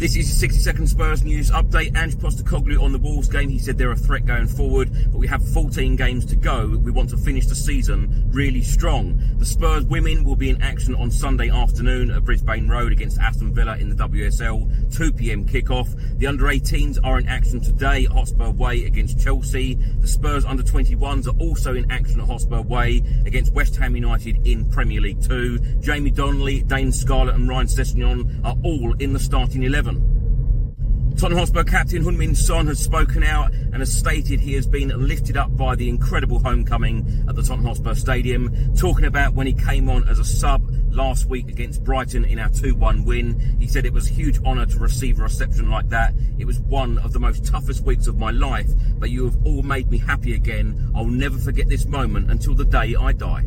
This is a 60 second Spurs news update. Ange Postecoglou on the Wolves game. He said they're a threat going forward, but we have 14 games to go. We want to finish the season really strong. The Spurs women will be in action on Sunday afternoon at Brisbane Road against Aston Villa in the WSL. 2 p.m. kickoff. The under 18s are in action today at Hotspur Way against Chelsea. The Spurs under 21s are also in action at Hotspur Way against West Ham United in Premier League 2. Jamie Donnelly, Dane Scarlett, and Ryan Sessegnon are all in the starting 11. Tottenham Hotspur captain Heung-min Son has spoken out and has stated he has been lifted up by the incredible homecoming at the Tottenham Hotspur Stadium. Talking about when he came on as a sub last week against Brighton in our 2-1 win. He said it was a huge honour to receive a reception like that. It was one of the most toughest weeks of my life, but you have all made me happy again. I'll never forget this moment until the day I die.